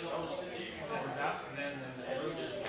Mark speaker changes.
Speaker 1: so I was, I
Speaker 2: was out and then the just